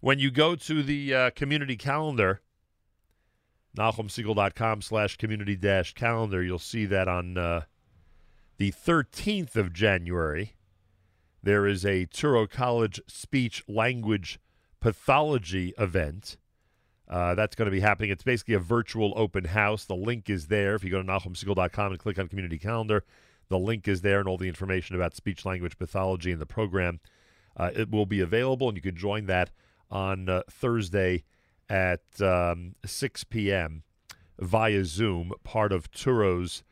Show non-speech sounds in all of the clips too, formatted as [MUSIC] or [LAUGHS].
when you go to the uh, community calendar, NachumSegal.com slash community dash calendar, you'll see that on uh, the 13th of January, there is a Touro College speech language pathology event. Uh, that's going to be happening. It's basically a virtual open house. The link is there. If you go to NachumSegal.com and click on community calendar, the link is there and all the information about speech language pathology and the program. Uh, it will be available, and you can join that on uh, Thursday at um, 6 p.m. via Zoom, part of Touro's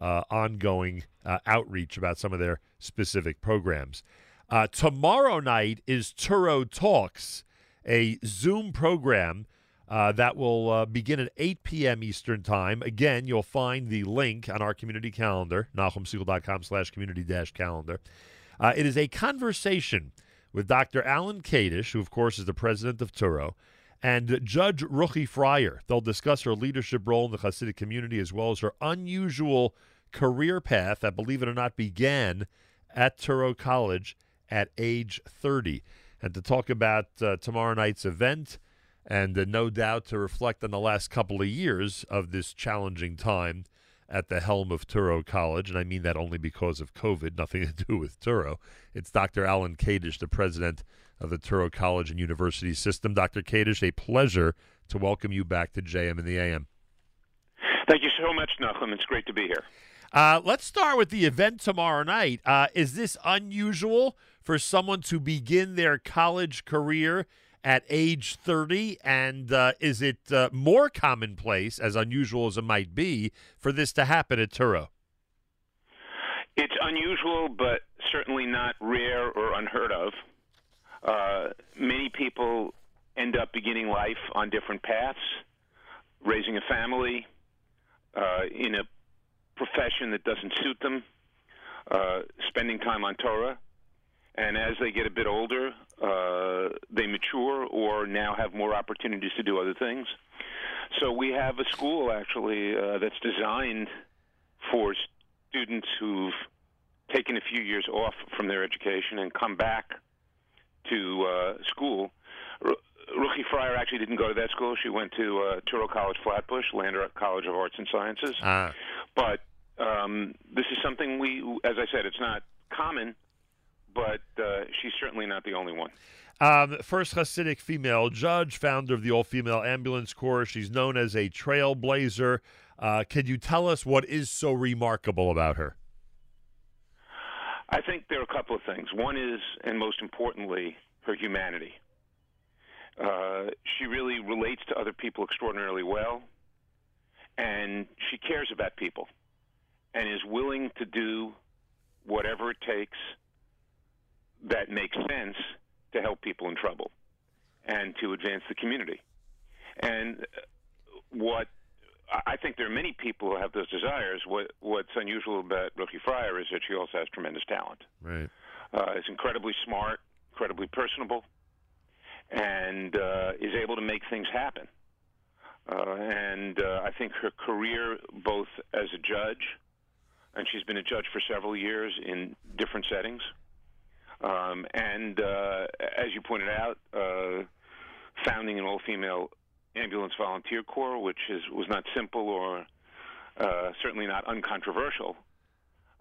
uh, ongoing uh, outreach about some of their specific programs. Uh, tomorrow night is Touro Talks, a Zoom program uh, that will uh, begin at 8 p.m. Eastern Time. Again, you'll find the link on our community calendar, nachumsegal.com slash community dash calendar. It is a conversation with Dr. Alan Kadish, who, of course, is the president of Touro, and Judge Ruchi Freier. They'll discuss her leadership role in the Hasidic community as well as her unusual career path that, believe it or not, began at Touro College at age 30. And to talk about uh, tomorrow night's event, and uh, no doubt to reflect on the last couple of years of this challenging time at the helm of Touro College, and I mean that only because of COVID, nothing to do with Touro. It's Dr. Alan Kadish, the president of the Touro College and University System. Dr. Kadish, a pleasure to welcome you back to JM in the AM. Thank you so much, Nachum. It's great to be here. Uh, let's start with the event tomorrow night. Uh, is this unusual for someone to begin their college career at age 30? And uh, is it uh, more commonplace, as unusual as it might be, for this to happen at Touro? It's unusual, but certainly not rare or unheard of. Uh, many people end up beginning life on different paths, raising a family uh, in a profession that doesn't suit them, uh, spending time on Torah. And as they get a bit older, uh, they mature or now have more opportunities to do other things. So we have a school actually uh, that's designed for students who've taken a few years off from their education and come back to uh, school. R- Ruchi Freier actually didn't go to that school. She went to uh, Touro College Flatbush, Lander College of Arts and Sciences. Ah. But um, this is something we, as I said, it's not common, but uh, she's certainly not the only one. Um, first Hasidic female judge, founder of the All Female Ambulance Corps. She's known as a trailblazer. Uh, can you tell us what is so remarkable about her? I think there are a couple of things. One is, and most importantly, her humanity. Uh, she really relates to other people extraordinarily well, and she cares about people and is willing to do whatever it takes that makes sense to help people in trouble and to advance the community. And what I think there are many people who have those desires. What what's unusual about Ruchi Freier is that she also has tremendous talent. Right. Uh, is incredibly smart, incredibly personable, and uh, is able to make things happen. Uh, and uh, I think her career, both as a judge, and she's been a judge for several years in different settings, um, and uh, as you pointed out, uh, founding an all-female ambulance volunteer corps, which is was not simple or uh, certainly not uncontroversial,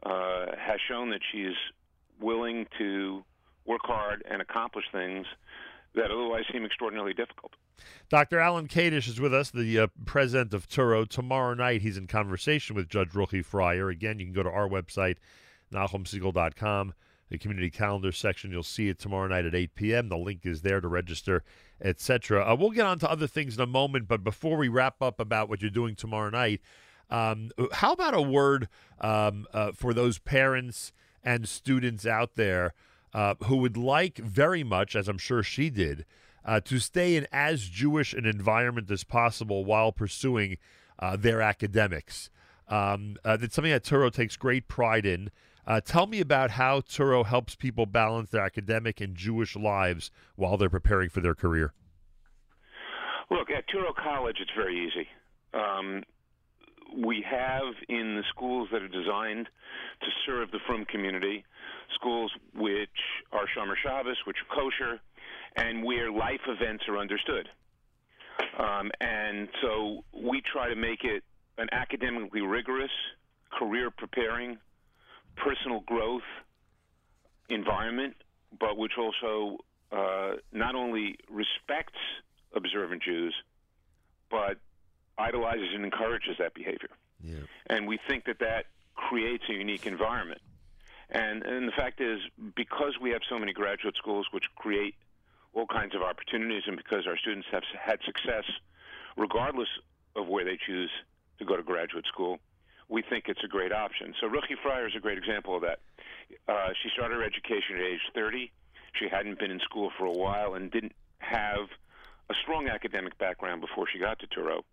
uh, has shown that she's willing to work hard and accomplish things that otherwise seem extraordinarily difficult. Dr. Alan Kadish is with us, the uh, president of Touro. Tomorrow night, he's in conversation with Judge Ruchi Freier. Again, you can go to our website, NachumSegal.com, the community calendar section. You'll see it tomorrow night at 8 p.m. The link is there to register, etc. Uh, we'll get on to other things in a moment, but before we wrap up about what you're doing tomorrow night, um, how about a word um, uh, for those parents and students out there uh, who would like very much, as I'm sure she did, uh, to stay in as Jewish an environment as possible while pursuing uh, their academics? Um, uh, that's something that Touro takes great pride in. Uh, tell me about how Touro helps people balance their academic and Jewish lives while they're preparing for their career. Look, at Touro College, it's very easy. Um, we have in the schools that are designed to serve the Frum community, schools which are Shomer Shabbos, which are kosher, and where life events are understood. Um, and so we try to make it an academically rigorous, career preparing, personal growth environment, but which also uh, not only respects observant Jews, but idolizes and encourages that behavior. Yeah. And we think that that creates a unique environment. And, and the fact is, because we have so many graduate schools which create all kinds of opportunities, and because our students have had success regardless of where they choose to go to graduate school, we think it's a great option. So Ruchi Freier is a great example of that. Uh, she started her education at age 30. She hadn't been in school for a while and didn't have a strong academic background before she got to Touro.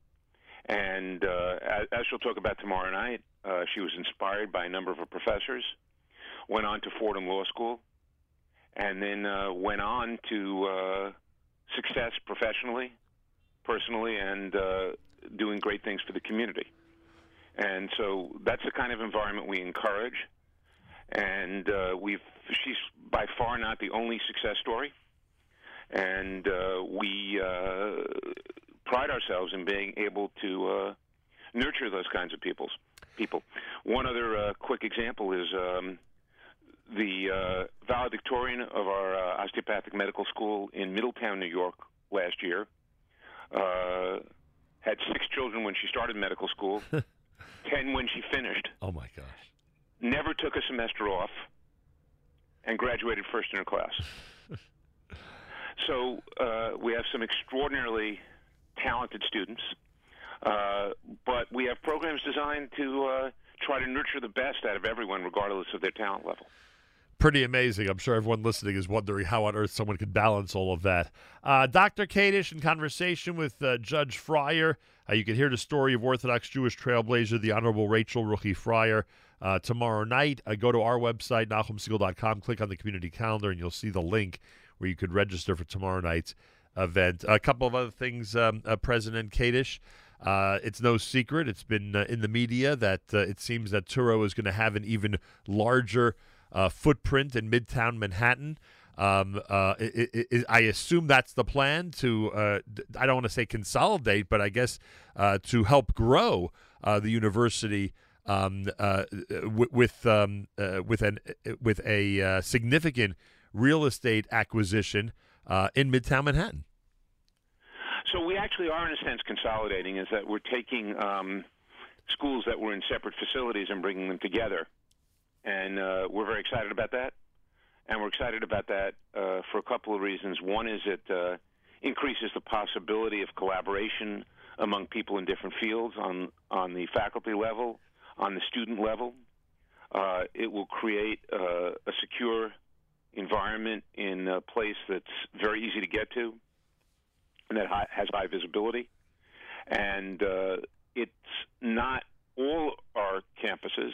And uh, as, as she'll talk about tomorrow night, uh, she was inspired by a number of her professors, went on to Fordham Law School, and then uh, went on to uh, success professionally, personally, and uh, doing great things for the community. And so that's the kind of environment we encourage. And uh, we've she's by far not the only success story. And uh, we uh, pride ourselves in being able to uh, nurture those kinds of peoples, people. One other uh, quick example is um, the uh, valedictorian of our osteopathic medical school in Middletown, New York, last year. Had six children when she started medical school, [LAUGHS] ten when she finished. Oh my gosh! Never took a semester off, and graduated first in her class. [LAUGHS] so uh, we have some extraordinarily talented students, uh, but we have programs designed to uh, try to nurture the best out of everyone, regardless of their talent level. Pretty amazing. I'm sure everyone listening is wondering how on earth someone could balance all of that. Uh, Dr. Kadish in conversation with uh, Judge Freier. Uh, you can hear the story of Orthodox Jewish trailblazer, the Honorable Rachel Ruchi Freier, uh, tomorrow night. Uh, go to our website, NachumSegal.com, click on the community calendar, and you'll see the link where you could register for tomorrow night's event. A couple of other things, um, uh, President Kadish. Uh, it's no secret. It's been uh, in the media that uh, it seems that Touro is going to have an even larger Uh, footprint in Midtown Manhattan. Um, uh, it, it, it, I assume that's the plan to, uh, I don't want to say consolidate, but I guess to help grow the university um, w- with um, with an with a significant real estate acquisition in Midtown Manhattan. So we actually are, in a sense, consolidating. Is that we're taking um, schools that were in separate facilities and bringing them together, and uh, we're very excited about that. And we're excited about that uh, for a couple of reasons. One is it uh, increases the possibility of collaboration among people in different fields on on the faculty level, on the student level. Uh, it will create uh, a secure environment in a place that's very easy to get to and that high, has high visibility. And uh, it's not all our campuses.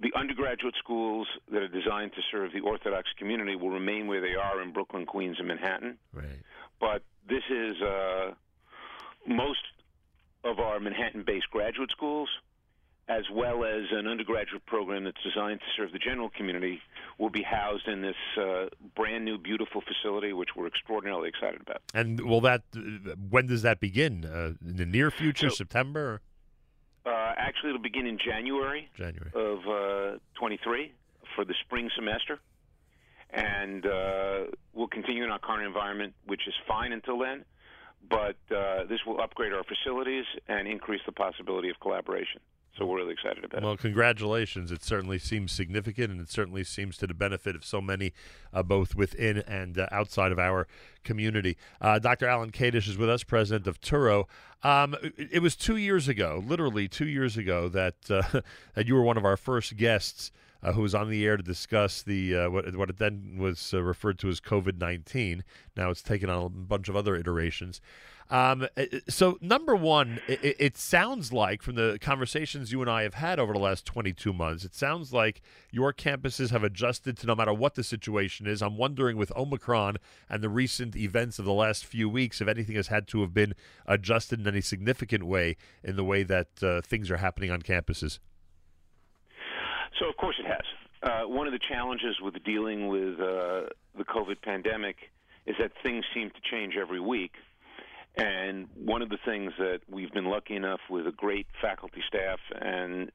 The undergraduate schools that are designed to serve the Orthodox community will remain where they are in Brooklyn, Queens, and Manhattan. Right. But this is uh, most of our Manhattan-based graduate schools as well as an undergraduate program that's designed to serve the general community, will be housed in this uh, brand new, beautiful facility, which we're extraordinarily excited about. And will that? When does that begin? Uh, in the near future, so, September? Uh, actually, it'll begin in January. January of 23 uh, for the spring semester, and uh, we'll continue in our current environment, which is fine until then. But uh, this will upgrade our facilities and increase the possibility of collaboration. So we're really excited about well, it. Well, congratulations. It certainly seems significant, and it certainly seems to the benefit of so many, uh, both within and uh, outside of our community. Uh, Dr. Alan Kadish is with us, president of Touro. Um, it was two years ago, literally two years ago, that, uh, [LAUGHS] that you were one of our first guests uh, who was on the air to discuss the uh, what what it then was uh, referred to as COVID nineteen. Now it's taken on a bunch of other iterations. Um, uh, uh, so number one, it, it, sounds like from the conversations you and I have had over the last 22 months, it sounds like your campuses have adjusted to no matter what the situation is. I'm wondering with Omicron and the recent events of the last few weeks, if anything has had to have been adjusted in any significant way in the way that uh, things are happening on campuses. So, of course, it has. Uh, one of the challenges with dealing with uh, the COVID pandemic is that things seem to change every week. And one of the things that we've been lucky enough with a great faculty staff and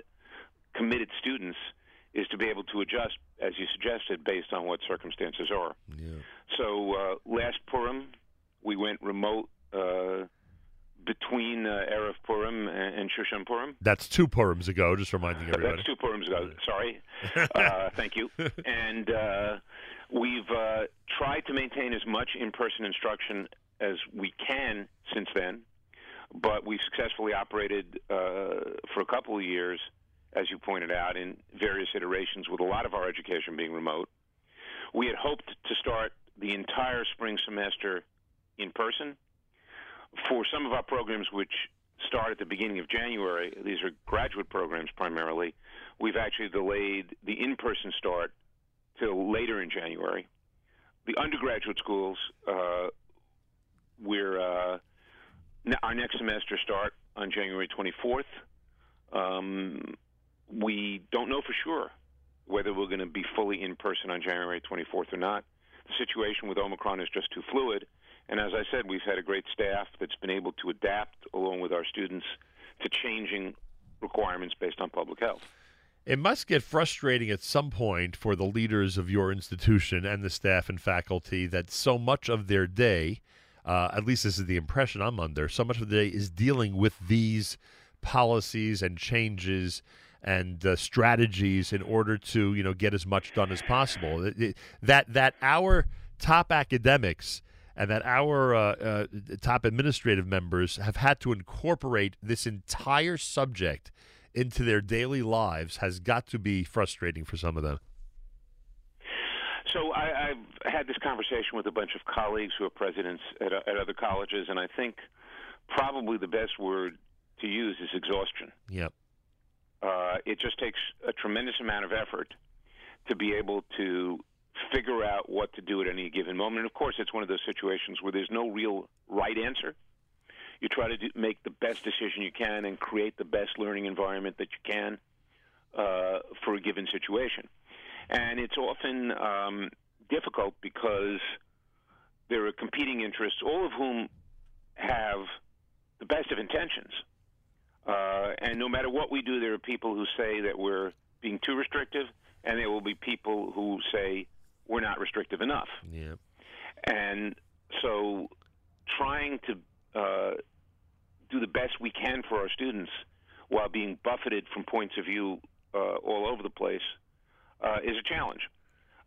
committed students is to be able to adjust, as you suggested, based on what circumstances are. Yeah. So uh, last Purim, we went remote uh, between uh, Erev Purim and, Shushan Purim. That's two Purims ago, just reminding everybody. That's two Purims ago. Sorry. [LAUGHS] uh, thank you. And uh, we've uh, tried to maintain as much in-person instruction as we can since then, but we've successfully operated uh, for a couple of years, as you pointed out, in various iterations with a lot of our education being remote. We had hoped to start the entire spring semester in person. For some of our programs, which start at the beginning of January, these are graduate programs primarily, we've actually delayed the in person start till later in January. The undergraduate schools, uh, we're, uh, our next semester start on January 24th. Um, we don't know for sure whether we're going to be fully in person on January 24th or not. The situation with Omicron is just too fluid. And as I said, we've had a great staff that's been able to adapt, along with our students, to changing requirements based on public health. It must get frustrating at some point for the leaders of your institution and the staff and faculty that so much of their day, uh, at least this is the impression I'm under, so much of the day is dealing with these policies and changes and uh, strategies in order to you know get as much done as possible. It, it, that that our top academics and that our uh, uh, top administrative members have had to incorporate this entire subject into their daily lives has got to be frustrating for some of them. So I, have had this conversation with a bunch of colleagues who are presidents at, at other colleges, and I think probably the best word to use is exhaustion. Yep. Uh, it just takes a tremendous amount of effort to be able to figure out what to do at any given moment. And of course, it's one of those situations where there's no real right answer. You try to do, make the best decision you can and create the best learning environment that you can uh, for a given situation. And it's often um, difficult because there are competing interests, all of whom have the best of intentions. Uh, and no matter what we do, there are people who say that we're being too restrictive, and there will be people who say we're not restrictive enough. Yeah. And so trying to uh, do the best we can for our students while being buffeted from points of view uh, all over the place uh, is a challenge.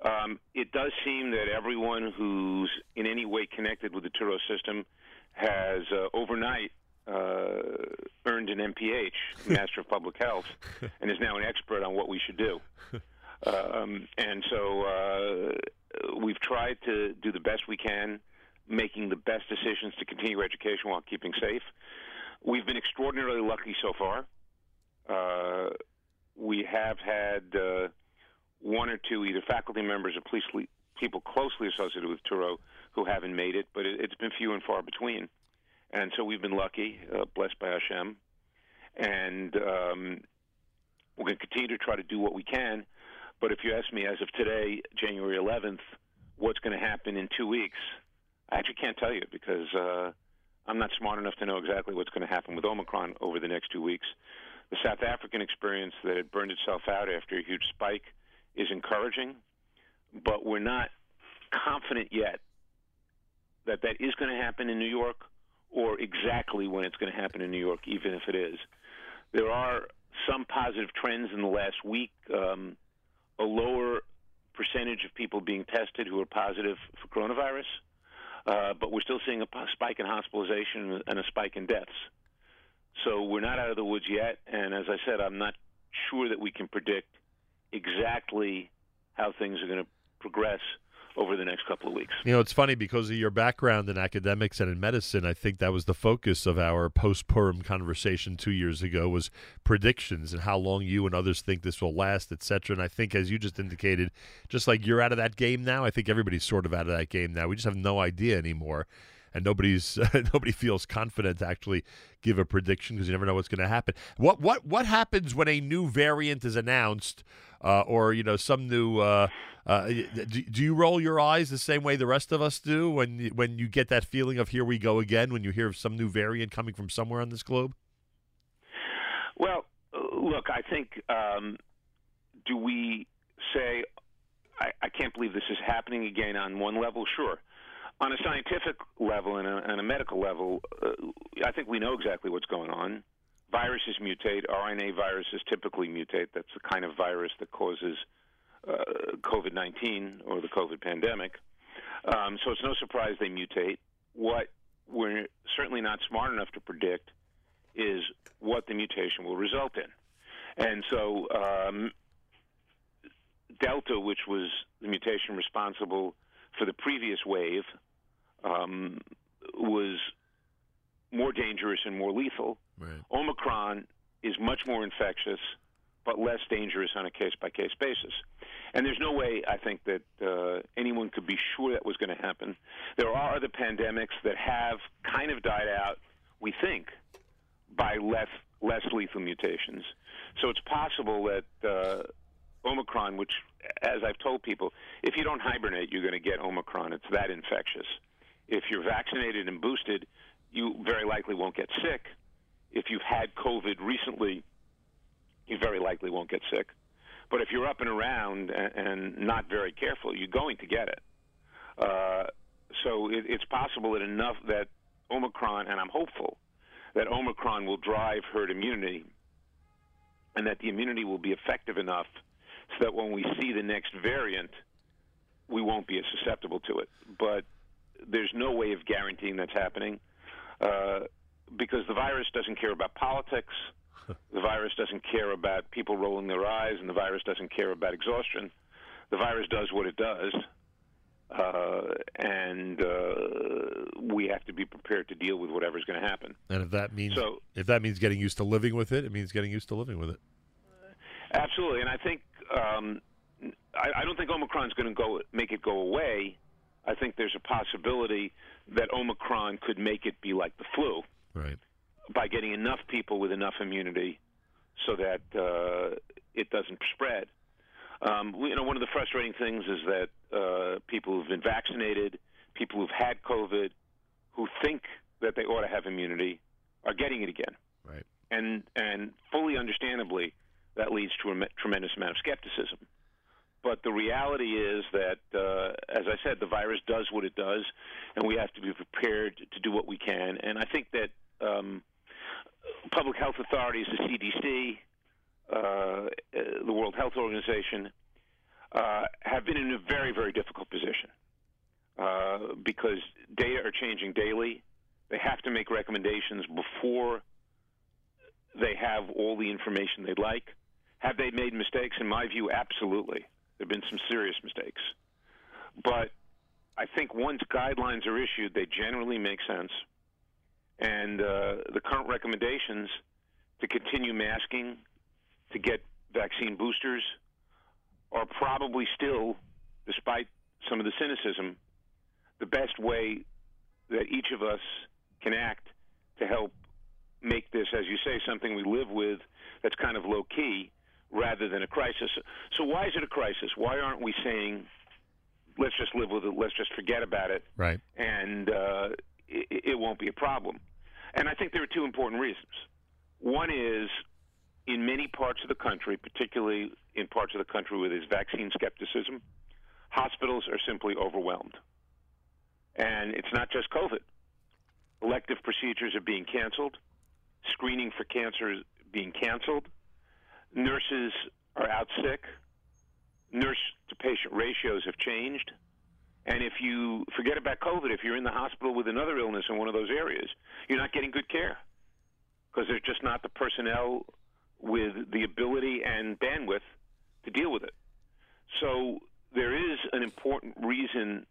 Um, it does seem that everyone who's in any way connected with the Touro system has uh, overnight uh, earned an MPH, [LAUGHS] Master of Public Health, and is now an expert on what we should do. [LAUGHS] Um, and so uh, we've tried to do the best we can, making the best decisions to continue education while keeping safe. We've been extraordinarily lucky so far. Uh, we have had uh, one or two either faculty members or police le- people closely associated with Touro who haven't made it, but it, has been few and far between. And so we've been lucky, uh, blessed by Hashem. And um, we're going to continue to try to do what we can. But if you ask me, as of today, January 11th, what's going to happen in two weeks, I actually can't tell you because uh, I'm not smart enough to know exactly what's going to happen with Omicron over the next two weeks. The South African experience that had burned itself out after a huge spike is encouraging, but we're not confident yet that that is going to happen in New York or exactly when it's going to happen in New York, even if it is. There are some positive trends in the last week. Um, a lower percentage of people being tested who are positive for coronavirus, uh, but we're still seeing a spike in hospitalization and a spike in deaths. So we're not out of the woods yet, and as I said, I'm not sure that we can predict exactly how things are going to progress over the next couple of weeks. You know, it's funny because of your background in academics and in medicine. I think that was the focus of our post Purim conversation two years ago was predictions and how long you and others think this will last, et cetera. And I think, as you just indicated, just like you're out of that game now, I think everybody's sort of out of that game now. We just have no idea anymore. And nobody's [LAUGHS] nobody feels confident to actually give a prediction because you never know what's going to happen. What what what happens when a new variant is announced, uh, or you know some new? Uh, uh, do, do, you roll your eyes the same way the rest of us do when when you get that feeling of here we go again when you hear of some new variant coming from somewhere on this globe? Well, look, I think um, do we say I, I can't believe this is happening again on one level? Sure. On a scientific level and a, and a medical level, uh, I think we know exactly what's going on. Viruses mutate. RNA viruses typically mutate. That's the kind of virus that causes uh, COVID 19 or the COVID pandemic. Um, so it's no surprise they mutate. What we're certainly not smart enough to predict is what the mutation will result in. And so um, Delta, which was the mutation responsible for the previous wave, um, was more dangerous and more lethal. Right. Omicron is much more infectious, but less dangerous on a case by case basis. And there's no way, I think, that uh, anyone could be sure that was going to happen. There are other pandemics that have kind of died out, we think, by less less lethal mutations. So it's possible that uh, Omicron, which, as I've told people, if you don't hibernate, you're going to get Omicron. It's that infectious. If you're vaccinated and boosted, you very likely won't get sick. If you've had COVID recently, you very likely won't get sick. But if you're up and around and, not very careful, you're going to get it. Uh, so it, it's possible that enough that Omicron, and I'm hopeful that Omicron will drive herd immunity, and that the immunity will be effective enough so that when we see the next variant, we won't be as susceptible to it. But there's no way of guaranteeing that's happening uh, because the virus doesn't care about politics. [LAUGHS] the virus doesn't care about people rolling their eyes, and the virus doesn't care about exhaustion. The virus does what it does, uh, and uh, we have to be prepared to deal with whatever's going to happen. And if that means so, if that means getting used to living with it, it means getting used to living with it. Absolutely, and I think um, I, I don't think Omicron's going to go make it go away. I think there's a possibility that Omicron could make it be like the flu, right? By getting enough people with enough immunity, so that uh, it doesn't spread. Um, you know, one of the frustrating things is that uh, people who've been vaccinated, people who've had COVID, who think that they ought to have immunity, are getting it again. Right. And and fully understandably, that leads to a tremendous amount of skepticism. But the reality is that, uh, as I said, the virus does what it does, and we have to be prepared to do what we can. And I think that um, public health authorities, the CDC, uh, the World Health Organization, uh, have been in a very, very difficult position uh, because data are changing daily. They have to make recommendations before they have all the information they'd like. Have they made mistakes? In my view, absolutely. There have been some serious mistakes. But I think once guidelines are issued, they generally make sense. And uh, the current recommendations to continue masking, to get vaccine boosters, are probably still, despite some of the cynicism, the best way that each of us can act to help make this, as you say, something we live with that's kind of low key rather than a crisis. So why is it a crisis? Why aren't we saying let's just live with it, let's just forget about it, right? And uh, it, it won't be a problem. And I think there are two important reasons. One is in many parts of the country, particularly in parts of the country where there's vaccine skepticism, hospitals are simply overwhelmed. And it's not just COVID. Elective procedures are being canceled. Screening for cancer is being canceled nurses are out sick. Nurse to patient ratios have changed. And if you forget about COVID, if you're in the hospital with another illness in one of those areas, you're not getting good care because there's just not the personnel with the ability and bandwidth to deal with it. So there is an important reason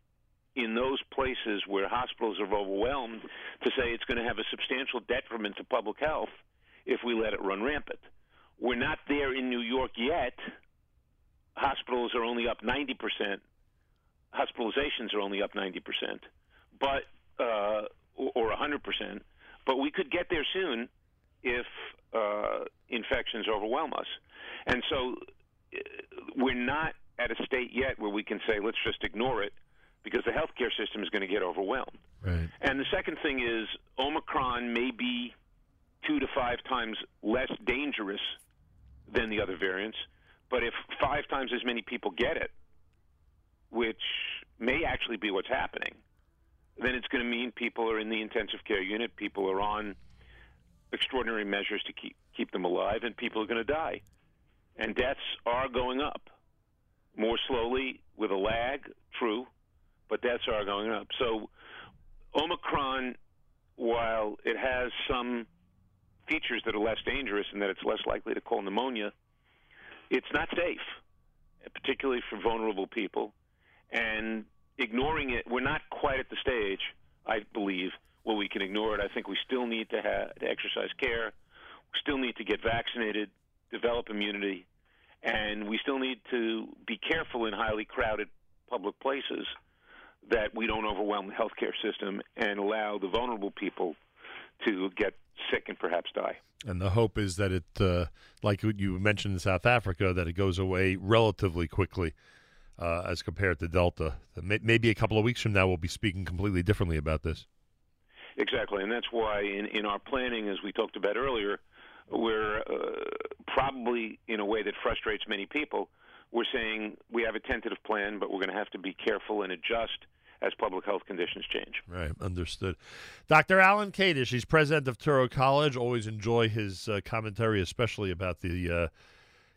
in those places where hospitals are overwhelmed to say it's going to have a substantial detriment to public health if we let it run rampant. We're not there in New York yet. Hospitals are only up 90%. Hospitalizations are only up 90%. But uh, or 100%, but we could get there soon if uh, infections overwhelm us. And so uh, we're not at a state yet where we can say, let's just ignore it because the healthcare system is going to get overwhelmed. Right. And the second thing is Omicron may be two to five times less dangerous than the other variants, but if five times as many people get it, which may actually be what's happening, then it's going to mean people are in the intensive care unit, people are on extraordinary measures to keep keep them alive, and people are going to die. And deaths are going up more slowly with a lag, true, but deaths are going up. So Omicron, while it has some features that are less dangerous and that it's less likely to cause pneumonia, it's not safe, particularly for vulnerable people. And ignoring it, we're not quite at the stage, I believe, where we can ignore it. I think we still need to, have, to exercise care. We still need to get vaccinated, develop immunity, and we still need to be careful in highly crowded public places that we don't overwhelm the healthcare system and allow the vulnerable people to get sick and perhaps die. And the hope is that it, uh, like you mentioned in South Africa, that it goes away relatively quickly uh, as compared to Delta. Maybe a couple of weeks from now, we'll be speaking completely differently about this. Exactly, and that's why in, in our planning, as we talked about earlier, we're uh, probably in a way that frustrates many people. We're saying we have a tentative plan, but we're going to have to be careful and adjust as public health conditions change. Right, understood. Dr. Alan Kadish, he's president of Touro College. Always enjoy his uh, commentary, especially about the uh,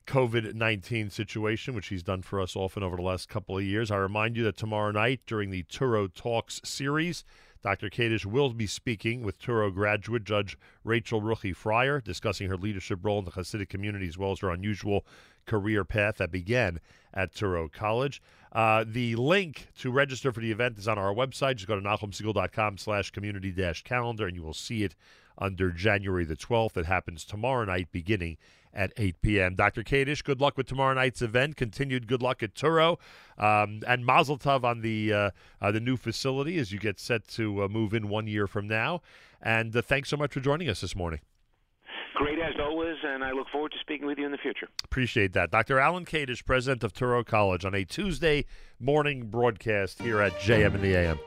COVID 19 situation, which he's done for us often over the last couple of years. I remind you that tomorrow night during the Touro Talks series, Dr. Kadish will be speaking with Touro graduate Judge Rachel Ruchi Freier, discussing her leadership role in the Hasidic community as well as her unusual career path that began at Touro College. Uh, the link to register for the event is on our website. Just go to nachumsegal.com slash community dash calendar and you will see it under January the 12th. It happens tomorrow night beginning at 8 p.m. Dr. Kadish, good luck with tomorrow night's event. Continued good luck at Touro. Um, and Mazel Tov on the, uh, uh, the new facility as you get set to uh, move in one year from now. And uh, thanks so much for joining us this morning. Great as always, and I look forward to speaking with you in the future. Appreciate that. Dr. Alan Kadish, president of Touro College, on a Tuesday morning broadcast here at JM in the AM.